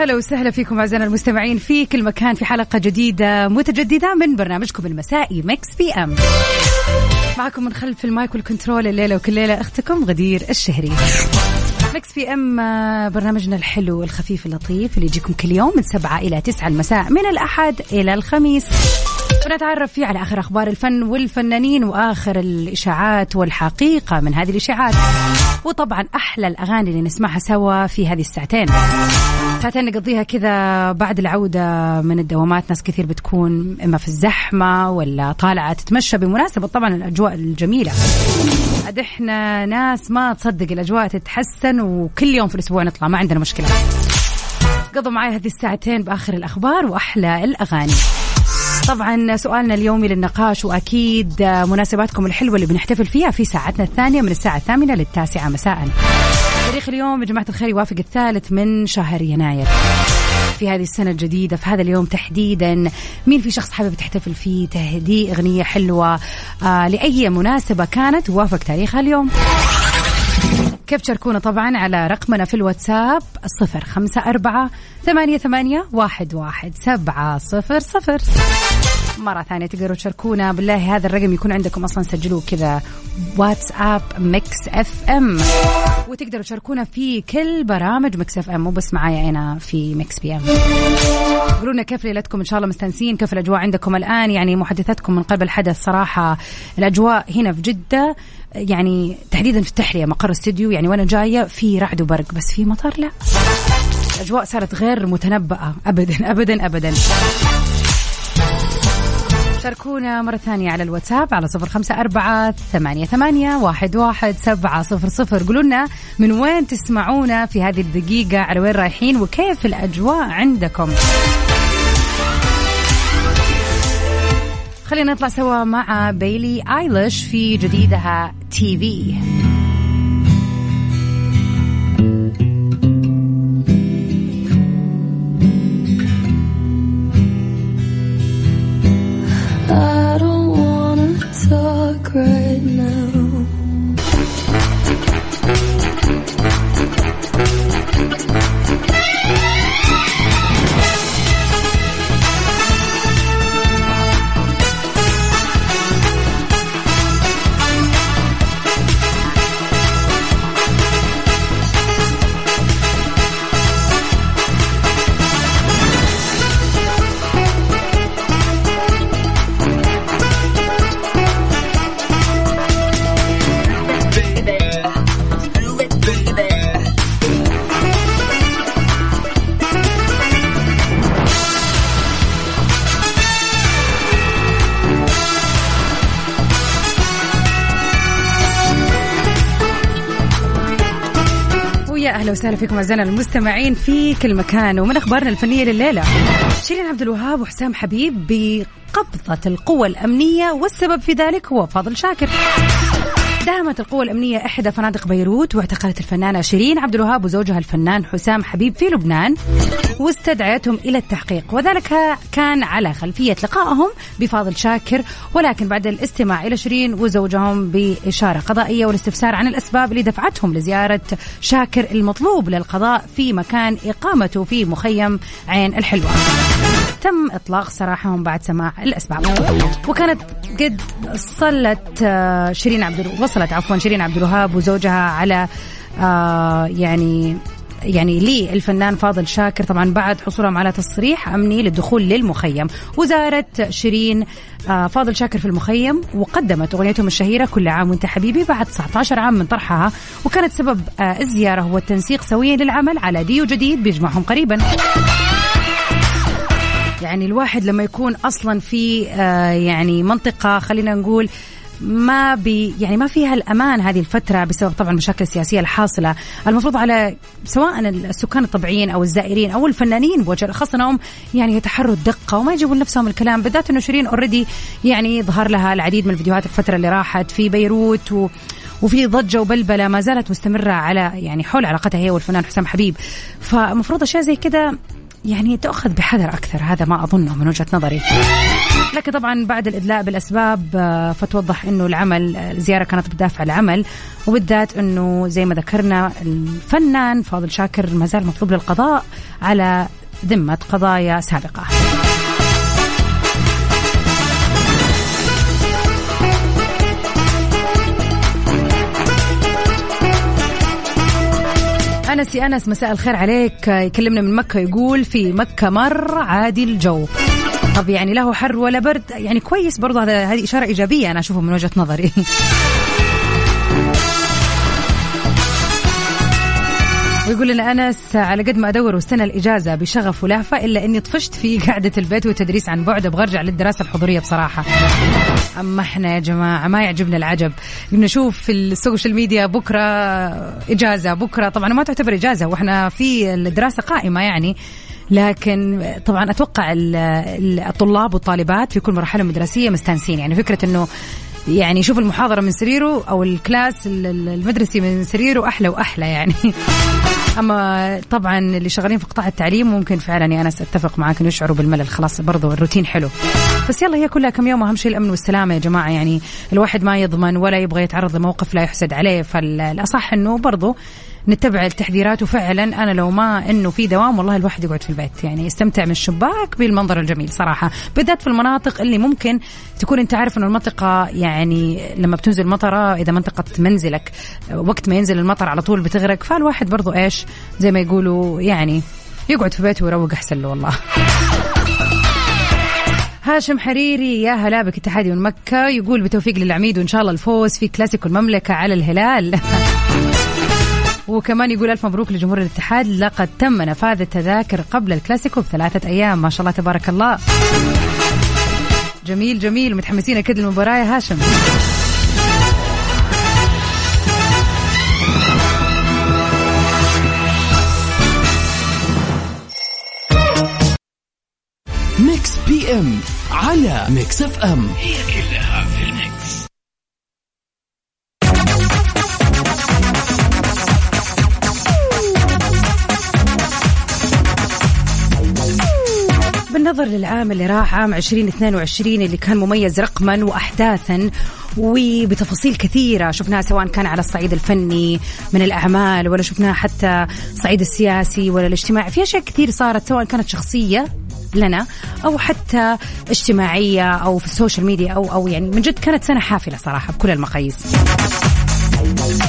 هلا وسهلا فيكم أعزائنا المستمعين في كل مكان في حلقة جديدة متجددة من برنامجكم المسائي Mix PM معكم من خلف المايك وال control الليلة وكل ليلة أختكم غدير الشهري. Mix PM برنامجنا الحلو الخفيف اللطيف اللي يجيكم كل يوم من سبعة إلى تسعة المساء من الأحد إلى الخميس. ونتعرف فيه على آخر أخبار الفن والفنانين وآخر الإشاعات والحقيقة من هذه الإشاعات. وطبعا أحلى الأغاني اللي نسمعها سوا في هذه الساعتين. ساعتين نقضيها كذا بعد العودة من الدوامات. ناس كثير بتكون إما في الزحمة ولا طالعة تتمشى بمناسبة طبعا الأجواء الجميلة. إحنا ناس ما تصدق الأجواء تتحسن وكل يوم في الأسبوع نطلع ما عندنا مشكلة. قضوا معي هذه الساعتين بآخر الأخبار وأحلى الأغاني. طبعا سؤالنا اليومي للنقاش وأكيد مناسباتكم الحلوة اللي بنحتفل فيها في ساعتنا الثانية من الساعة الثامنة للتاسعة مساء. تاريخ اليوم يا جماعة الخير يوافق الثالث من شهر يناير. في هذه السنة الجديدة في هذا اليوم تحديدا مين في شخص حابب تحتفل فيه تهدي أغنية حلوة آه لأي مناسبة كانت وافق تاريخها اليوم كيف تشاركونا طبعا على رقمنا في الواتساب صفر خمسة أربعة ثمانية ثمانية واحد واحد سبعة صفر صفر. مرة ثانية تقدروا تشاركونا. بالله هذا الرقم يكون عندكم أصلا سجلوه كذا. واتساب Mix FM. وتقدروا تشاركونا في كل برامج Mix FM. مو بس معايا أنا في Mix PM. قولوا لنا كيف ليلتكم؟ إن شاء الله مستانسين كيف الأجواء عندكم الآن؟ يعني محدثتكم من قبل الحدث صراحة. الأجواء هنا في جدة يعني تحديدا في التحليه مقر استديو يعني وأنا جاية في رعد وبرق بس في مطر لا. الأجواء صارت غير متنبأة. ابدا ابدا ابدا. شاركونا مرة ثانية على الواتساب على صفر خمسة أربعة ثمانية, ثمانية واحد, واحد سبعة صفر صفر. قولوا لنا من وين تسمعونا في هذه الدقيقة على وين رايحين وكيف الأجواء عندكم. خلينا نطلع سوا مع بيلي أيليش في جديدها تي في وسهلا فيكم أعزائنا المستمعين في كل مكان ومن أخبارنا الفنية لليلة. شيرين عبد الوهاب وحسام حبيب بقبضة القوى الأمنية والسبب في ذلك هو فاضل شاكر. داهمت القوى الأمنية إحدى فنادق بيروت واعتقلت الفنانة شيرين عبد الوهاب وزوجها الفنان حسام حبيب في لبنان واستدعيتهم إلى التحقيق. وذلك كان على خلفية لقائهم بفاضل شاكر ولكن بعد الاستماع إلى شيرين وزوجهم بإشارة قضائية والاستفسار عن الأسباب اللي دفعتهم لزيارة شاكر المطلوب للقضاء في مكان إقامته في مخيم عين الحلوة. تم إطلاق سراحهم بعد سماع الأسباب. وكانت قد صلت آه، شيرين عبد الو- وصلت عفوا شيرين عبد الوهاب وزوجها على آه، يعني يعني للفنان فاضل شاكر. طبعا بعد حصولهم على تصريح أمني للدخول للمخيم. وزارت شيرين آه، فاضل شاكر في المخيم وقدمت أغنيتهم الشهيرة كل عام وأنت حبيبي بعد 19 عام من طرحها وكانت سبب آه، الزيارة هو التنسيق سويا للعمل على ديو جديد بيجمعهم قريبا. يعني الواحد لما يكون أصلا في آه، يعني منطقة خلينا نقول ما بي يعني ما فيها الأمان هذه الفترة بسبب طبعا المشاكل السياسيه الحاصلة. المفروض على سواء السكان الطبيعيين أو الزائرين أو الفنانين بوجه الاخص أنهم يعني يتحروا الدقة وما يجيبوا لنفسهم الكلام. بالذات إنه شيرين already يعني ظهر لها العديد من الفيديوهات الفترة اللي راحت في بيروت و وفي ضجة وبلبلة ما زالت مستمرة على يعني حول علاقتها هي والفنان حسام حبيب. فمفروض أشياء زي كذا يعني تؤخذ بحذر أكثر. هذا ما أظنه من وجهة نظري. لكن طبعا بعد الإدلاء بالأسباب آه، فتوضح إنه العمل الزيارة كانت بدافع العمل وبالذات إنه زي ما ذكرنا الفنان فاضل شاكر ما زال مطلوب للقضاء على ذمة قضايا سابقة. أنس يا أنس مساء الخير عليك. يكلمنا من مكة يقول في مكة مر عادي الجو طب يعني له حر ولا برد؟ يعني كويس برضه هذا هذه إشارة إيجابية أنا أشوفه من وجهة نظري. ويقول لنا أنس على قد ما أدور واستنى الإجازة بشغف ولهفة إلا إني طفشت في قعدة البيت والتدريس عن بعد أبغى أرجع للدراسة الحضورية بصراحة. أما إحنا يا جماعة ما يعجبنا العجب. نشوف في ال social media بكرة إجازة بكرة طبعا ما تعتبر إجازة وإحنا في الدراسة قائمة يعني. لكن طبعا أتوقع الطلاب والطالبات في كل مرحلة مدرسيه مستانسين. يعني فكرة إنه يعني يشوف المحاضرة من سريره أو ال class المدرسي من سريره أحلى وأحلى يعني. أما طبعا اللي شغالين في قطاع التعليم ممكن فعلا يا أنس أتفق معك إنه يشعروا بالملل. خلاص برضو الروتين حلو. بس يلا هي كلها كم يوم أهم شيء الأمن والسلامة يا جماعة. يعني الواحد ما يضمن ولا يبغى يتعرض لموقف لا يحسد عليه. فالأصح إنه برضو نتبع التحذيرات. وفعلا أنا لو ما إنه في دوام والله الواحد يقعد في البيت. يعني يستمتع من الشباك بالمنظر الجميل صراحة. بالذات في المناطق اللي ممكن تكون أنت عارف إنه المنطقة يعني لما بتنزل مطرة إذا منطقة منزلك وقت ما ينزل المطر على طول بتغرق. فالواحد برضو إيش زي ما يقولوا يعني يقعد في بيته ويروق أحسن له والله. هاشم حريري يا هلا بك. اتحادي من مكة. يقول بتوفيق للعميد وإن شاء الله الفوز في كلاسيكو المملكة على الهلال. وكمان يقول ألف مبروك لجمهور الاتحاد. لقد تم نفاذ التذاكر قبل الكلاسيكو بثلاثة أيام. ما شاء الله تبارك الله. جميل جميل. متحمسين أكيد للمباراة يا هاشم. Mix PM على Mix FM. هي كلها. بالنظر للعام اللي راح عام 2022 اللي كان مميز رقما واحداثا وبتفاصيل كثيرة. شفناها سواء كان على الصعيد الفني من الأعمال ولا شفناها حتى الصعيد السياسي ولا الاجتماعي. في أشياء كثير صارت سواء كانت شخصية لنا أو حتى اجتماعية أو في ال social media أو أو يعني من جد كانت سنة حافلة صراحة بكل المقاييس.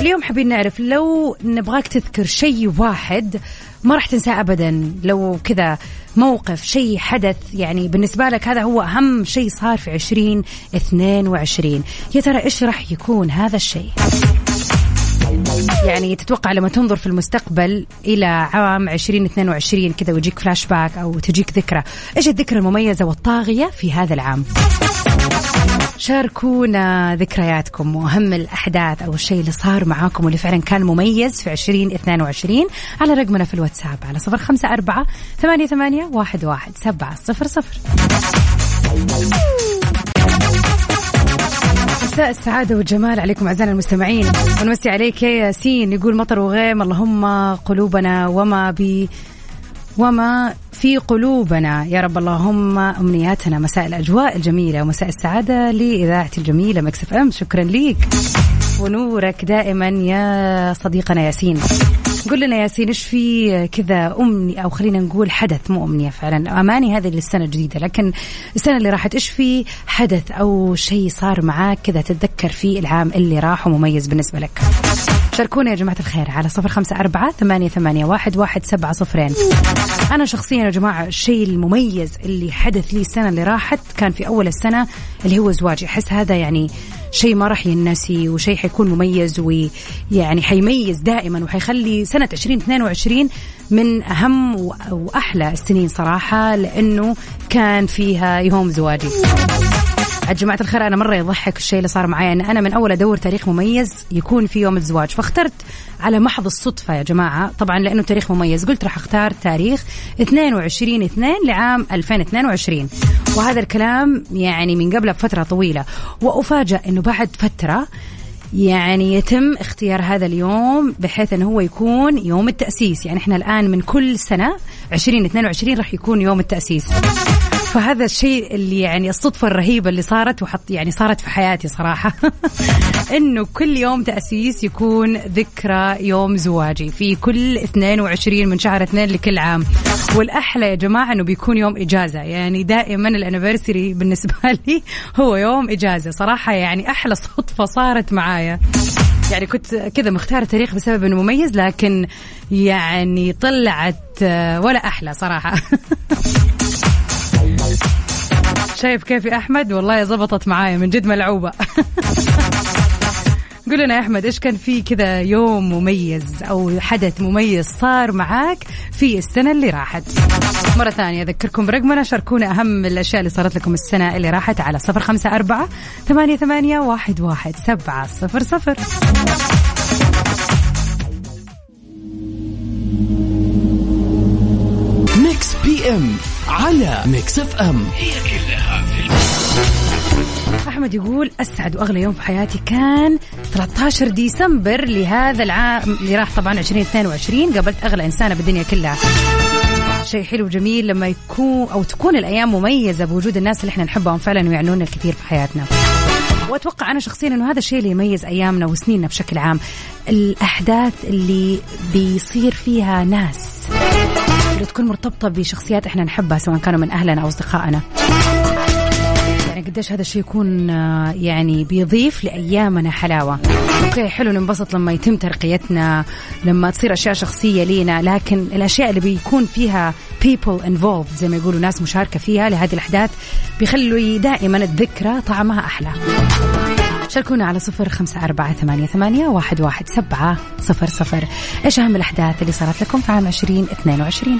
اليوم حابين نعرف لو نبغاك تذكر شيء واحد ما راح تنساه ابدا لو كذا موقف شيء حدث يعني بالنسبة لك هذا هو أهم شيء صار في 2022 يا ترى إيش راح يكون هذا الشيء؟ يعني تتوقع لما تنظر في المستقبل إلى عام 2022 كذا ويجيك فلاش باك أو تجيك ذكرى إيش الذكرى المميزة والطاغية في هذا العام؟ شاركونا ذكرياتكم وأهم الأحداث أو الشيء اللي صار معاكم واللي فعلا كان مميز في 2022 على رقمنا في الواتساب على صفر خمسة أربعة ثمانية, ثمانية واحد, واحد سبعة صفر صفر. مساء السعادة والجمال عليكم أعزائنا المستمعين. ونمسي عليك يا ياسين. يقول مطر وغيم. اللهم قلوبنا وما بي وما في قلوبنا. يا رب اللهم أمنياتنا مساء الأجواء الجميلة ومساء السعادة لإذاعة الجميلة مكسف ام. شكرا ليك ونورك دائما يا صديقنا ياسين. قول لنا ياسين إيش في كذا أمني؟ أو خلينا نقول حدث مو أمنية فعلا. أماني هذه للسنة الجديدة لكن السنة اللي راحت إيش في حدث أو شيء صار معاك كذا تتذكر فيه العام اللي راح ومميز بالنسبة لك؟ شاركونا يا جماعة الخير على صفر خمسة أربعة ثمانية, ثمانية واحد, واحد سبعة صفرين. أنا شخصيا يا جماعة الشيء المميز اللي حدث لي السنة اللي راحت كان في أول السنة اللي هو زواجي. أحس هذا يعني شيء ما راح ينسي وشيء حيكون مميز ويعني حيميز دائما وحيخلي سنة 2022 من أهم وأحلى السنين صراحة لأنه كان فيها يوم زواجي. يا جماعة الخير أنا مرة يضحك الشيء اللي صار معي أن أنا من أول أدور تاريخ مميز يكون في يوم الزواج. فاخترت على محض الصدفة يا جماعة طبعا لأنه تاريخ مميز قلت راح أختار تاريخ 22 2 لعام 2022 وهذا الكلام يعني من قبل بفترة طويلة. وأفاجأ أنه بعد فترة يعني يتم اختيار هذا اليوم بحيث إنه هو يكون يوم التأسيس. يعني إحنا الآن من كل سنة 2022 راح يكون يوم التأسيس. فهذا الشيء اللي يعني الصدفة الرهيبة اللي صارت وحط يعني صارت في حياتي صراحة. إنه كل يوم تأسيس يكون ذكرى يوم زواجي. في كل 22 من شهر اثنين لكل عام. والأحلى يا جماعة إنه بيكون يوم إجازة. يعني دائما الانيفرساري بالنسبة لي هو يوم إجازة. صراحة يعني أحلى صدفة صارت معايا. يعني كنت كذا مختار التاريخ بسبب إنه مميز لكن يعني طلعت ولا أحلى صراحة. شايف كيف يا أحمد؟ والله زبطت معايا من جد ملعوبة. قول لنا يا أحمد إيش كان في كذا يوم مميز أو حدث مميز صار معاك في السنة اللي راحت؟ مرة ثانية أذكركم برقمنا شاركونا أهم الأشياء اللي صارت لكم السنة اللي راحت على صفر خمسة أربعة ثمانية ثمانية واحد واحد سبعة صفر صفر. Mix PM على Mix FM. هي كلها أحمد يقول أسعد وأغلى يوم في حياتي كان 13 ديسمبر لهذا العام اللي راح طبعا 2022 قابلت أغلى إنسانة بالدنيا كلها. شيء حلو جميل لما يكون أو تكون الأيام مميزة بوجود الناس اللي إحنا نحبهم فعلا ويعنونا الكثير في حياتنا. وأتوقع أنا شخصيا إنه هذا الشيء اللي يميز أيامنا وسنيننا بشكل عام. الأحداث اللي بيصير فيها ناس اللي تكون مرتبطة بشخصيات إحنا نحبها سواء كانوا من أهلنا أو أصدقائنا. قديش هذا الشيء يكون آه، يعني بيضيف لأيامنا حلاوة. أوكي حلو ننبسط لما يتم ترقيتنا لما تصير أشياء شخصية لينا لكن الأشياء اللي بيكون فيها people involved زي ما يقولوا ناس مشاركة فيها لهذه الأحداث بيخلوا دائما الذكرى طعمها أحلى. شاركونا على صفر خمسة أربعة ثمانية, ثمانية واحد, واحد سبعة صفر صفر. إيش أهم الأحداث اللي صارت لكم في عام عشرين اثنين وعشرين؟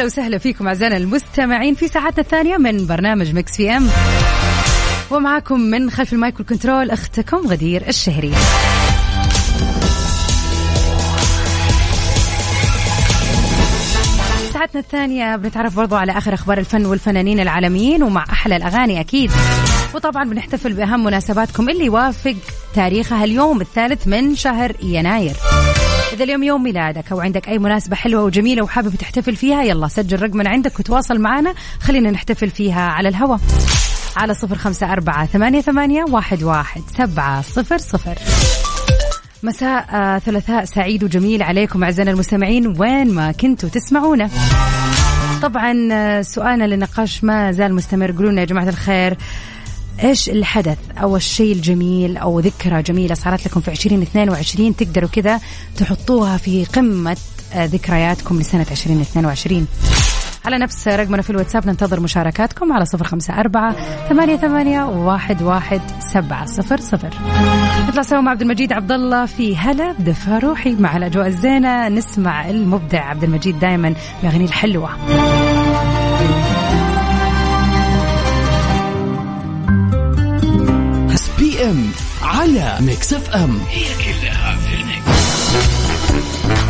ويا هلا وسهلا فيكم أعزائنا المستمعين في ساعتنا الثانية من برنامج Mix PM. ومعكم من خلف ال mic وال control أختكم غدير الشهري. ساعتنا الثانية بنتعرف برضو على آخر أخبار الفن والفنانين العالميين ومع أحلى الأغاني أكيد. وطبعا بنحتفل بأهم مناسباتكم اللي يوافق تاريخها اليوم الثالث من شهر يناير. إذا اليوم يوم ميلادك أو عندك أي مناسبة حلوة وجميلة وحابب تحتفل فيها يلا سجل رقمنا عندك وتواصل معنا. خلينا نحتفل فيها على الهواء على صفر خمسة أربعة ثمانية, ثمانية واحد, واحد سبعة صفر صفر. مساء آه، ثلاثاء سعيد وجميل عليكم أعزائنا المستمعين وين ما كنتوا تسمعونا. طبعا آه، سؤالنا للنقاش ما زال مستمر. قولوا يا جماعة الخير إيش الحدث أو الشيء الجميل أو ذكرى جميلة صارت لكم في 2022 تقدروا كذا تحطوها في قمة آه، ذكرياتكم لسنة 2022 على نفس رقمنا في الواتساب ننتظر مشاركاتكم على صفر خمسة أربعة ثمانية, ثمانية واحد, واحد سبعة صفر صفر. نطلع سوا مع عبد المجيد عبد الله في هلا بدفى روحي مع الأجواء الزينة. نسمع المبدع عبد المجيد دائما الأغاني الحلوة. M على Mix FM. هي كلها في ال mix.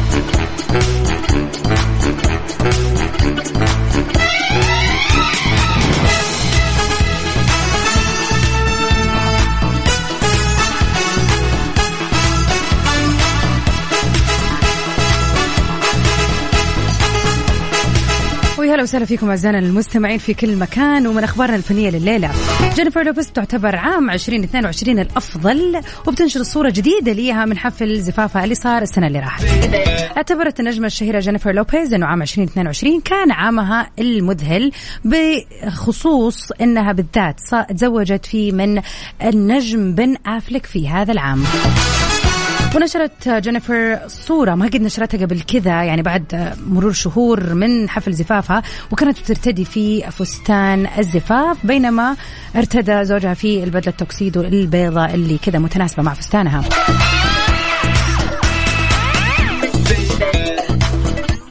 وسهلا فيكم أعزائنا المستمعين في كل مكان ومن أخبارنا الفنية لليلة. جينيفر لوبيز تعتبر عام 2022 الأفضل وبتنشر صورة جديدة ليها من حفل زفافها اللي صار السنة اللي راحت. اعتبرت النجمة الشهيرة جينيفر لوبيز إنه عام 2022 كان عامها المذهل بخصوص إنها بالذات تزوجت فيه من النجم بن أفلك في هذا العام. ونشرت جينيفر صورة ما قد نشرتها قبل كذا يعني بعد مرور شهور من حفل زفافها وكانت بترتدي في فستان الزفاف بينما ارتدى زوجها في البدلة التوكسيدو البيضاء اللي كذا متناسبة مع فستانها.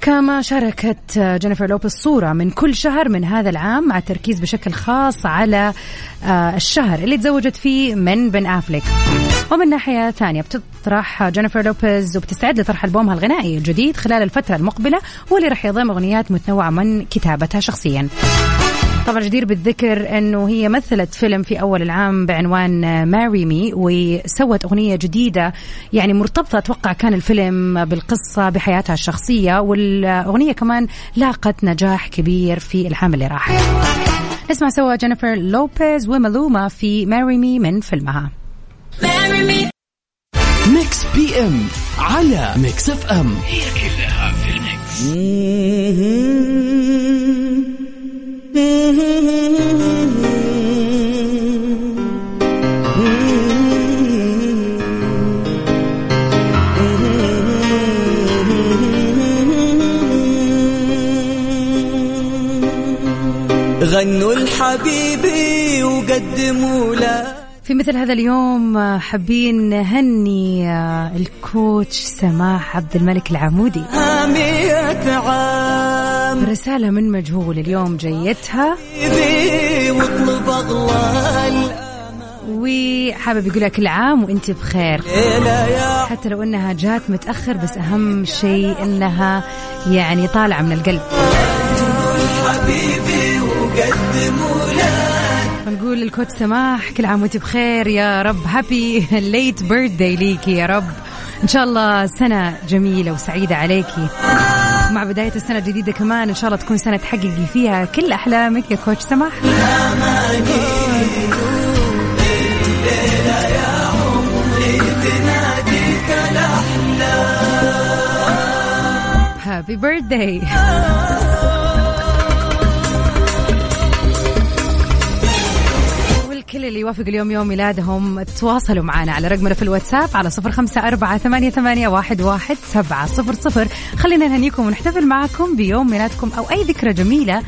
كما شاركت جينيفر لوبيز صورة من كل شهر من هذا العام مع التركيز بشكل خاص على آه، الشهر اللي تزوجت فيه من بن أفليك. ومن ناحية ثانية بتطرح جينيفر لوبيز وبتستعد لطرح ألبومها الغنائي الجديد خلال الفترة المقبلة واللي راح يضم أغنيات متنوعة من كتابتها شخصيا. طبعا جدير بالذكر إنه هي مثلت فيلم في أول العام بعنوان Marry Me وسوت أغنية جديدة يعني مرتبطة أتوقع كان الفيلم بالقصة بحياتها الشخصية والأغنية كمان لاقت نجاح كبير في العام اللي راح. نسمع سوا جينيفر لوبيز ومالوما في Marry Me من فيلمها. Mix PM على Mix FM. هي كلها في ال mix غنوا لحبيبي وقدموا له. في مثل هذا اليوم آه، حابين نهني آه، الكوتش سماح عبد الملك العمودي. رسالة من مجهول اليوم جيتها. وحابب يقول لك كل عام وإنت بخير. حتى لو إنها جات متأخر بس أهم شيء إنها يعني طالعة من القلب. حبيبي وقدموا لل coach سماح كل عام وانت بخير يا رب. happy late birthday ليكي يا رب. إن شاء الله سنة جميلة وسعيدة عليكي. مع بداية السنة الجديدة كمان إن شاء الله تكون سنة تحققي فيها كل أحلامك يا coach سماح. happy birthday اللي يوافق اليوم يوم ميلادهم تواصلوا معنا على رقمنا في الواتساب على صفر خمسة أربعة ثمانية, ثمانية واحد, واحد سبعة صفر صفر. خلينا نهنيكم ونحتفل معكم بيوم ميلادكم أو أي ذكرى جميلة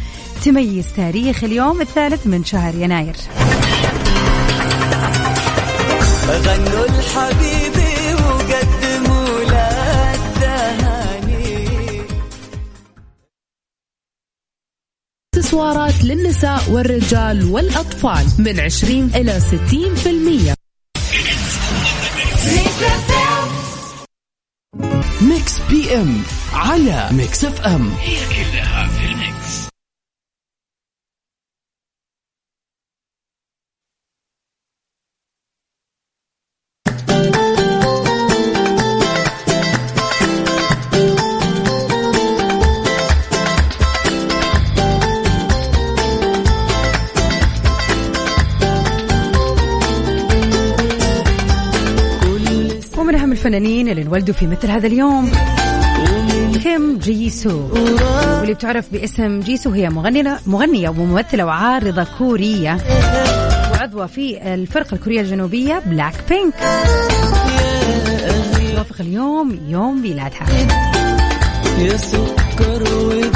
تميز تاريخ اليوم الثالث من شهر يناير. غنوا لحبيبي اكسسوارات للنساء والرجال والأطفال من 20 إلى 60% Mix PM على Mix FM. هي كلها الفنانين اللي انولدوا في مثل هذا اليوم. كيم جيسو. واللي بتعرف باسم جيسو هي مغنية مغنية وممثلة وعارضة كورية. وعضوة في الفرقة الكورية الجنوبية بلاك بينك يوافق اليوم يوم ميلادها.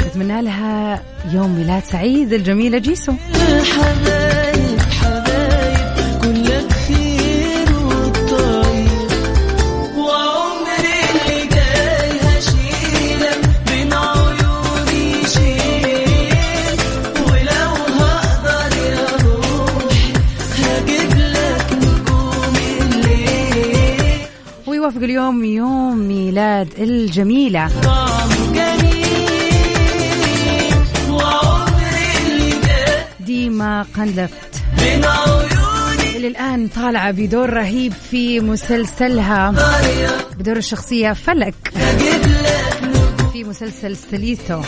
نتمنى لها يوم ميلاد سعيد الجميلة جيسو. اليوم يوم ميلاد الجميلة. ديما عيوني اللي الآن طالعة بدور رهيب في مسلسلها. بدور الشخصية فلك. مسلسل ستاليتو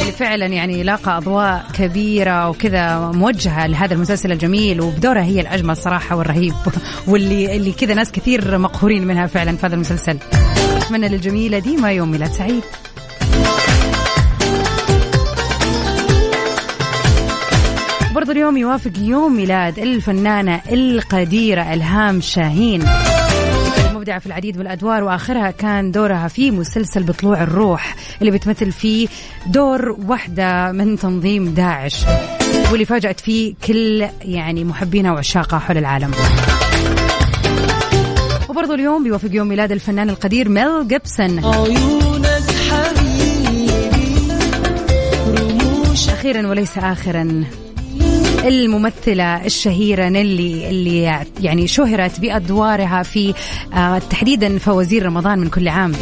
اللي فعلا يعني لاقى أضواء كبيرة وكذا موجهة لهذا المسلسل الجميل وبدورها هي الأجمل صراحة والرهيب واللي اللي كذا ناس كثير مقهورين منها فعلا في هذا المسلسل. أتمنى للجميلة ديما يوم ميلاد سعيد. برضو اليوم يوافق يوم ميلاد الفنانة القديرة إلهام شاهين. مبدعة في العديد من الأدوار وآخرها كان دورها في مسلسل بطلوع الروح اللي بتمثل فيه دور واحدة من تنظيم داعش واللي فاجأت فيه كل يعني محبينها وعشاقها حول العالم. وبرضو اليوم بيوافق يوم ميلاد الفنان القدير ميل جيبسون. أخيرا وليس آخرا. الممثلة الشهيرة نيلي اللي يعني شهرت بأدوارها في آه، تحديدا فوازير رمضان من كل عام.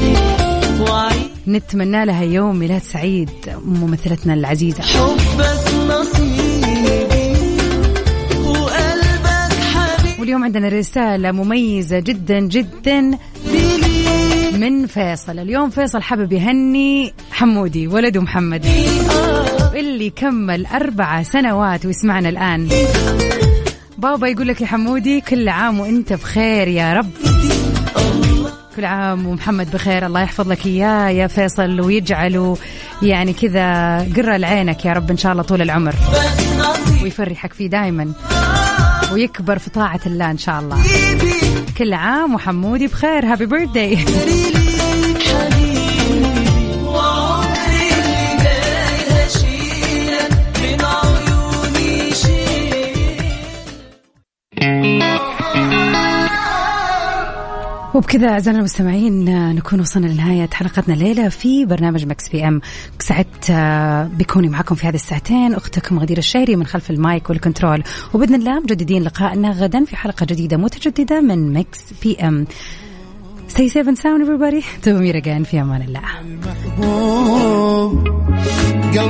نتمنى لها يوم ميلاد سعيد ممثلتنا العزيزة. حبك واليوم عندنا رسالة مميزة جدا جدا من فيصل. اليوم فيصل حابب يهني حمودي ولده محمد. اللي كمل أربع سنوات ويسمعنا الآن. بابا يقول لك يا حمودي كل عام وإنت بخير يا رب. كل عام ومحمد بخير الله يحفظ لك إياه يا فيصل ويجعله يعني كذا قرة لعينك يا رب إن شاء الله طول العمر. ويفرحك فيه دائما ويكبر في طاعة الله إن شاء الله. كل عام وحمودي بخير هابي بيرثداي وبكذا اعزائنا المستمعين نكون وصلنا لنهاية حلقتنا الليلة في برنامج Mix PM سعدت آه، بكوني معكم في هذه الساعتين أختكم غدير الشهري من خلف ال mic وال control وبإذن الله مجددين لقائنا غدا في حلقة جديدة متجددة من Mix PM Stay safe and sound everybody. تبو ميرا في أمان الله.